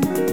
Bye.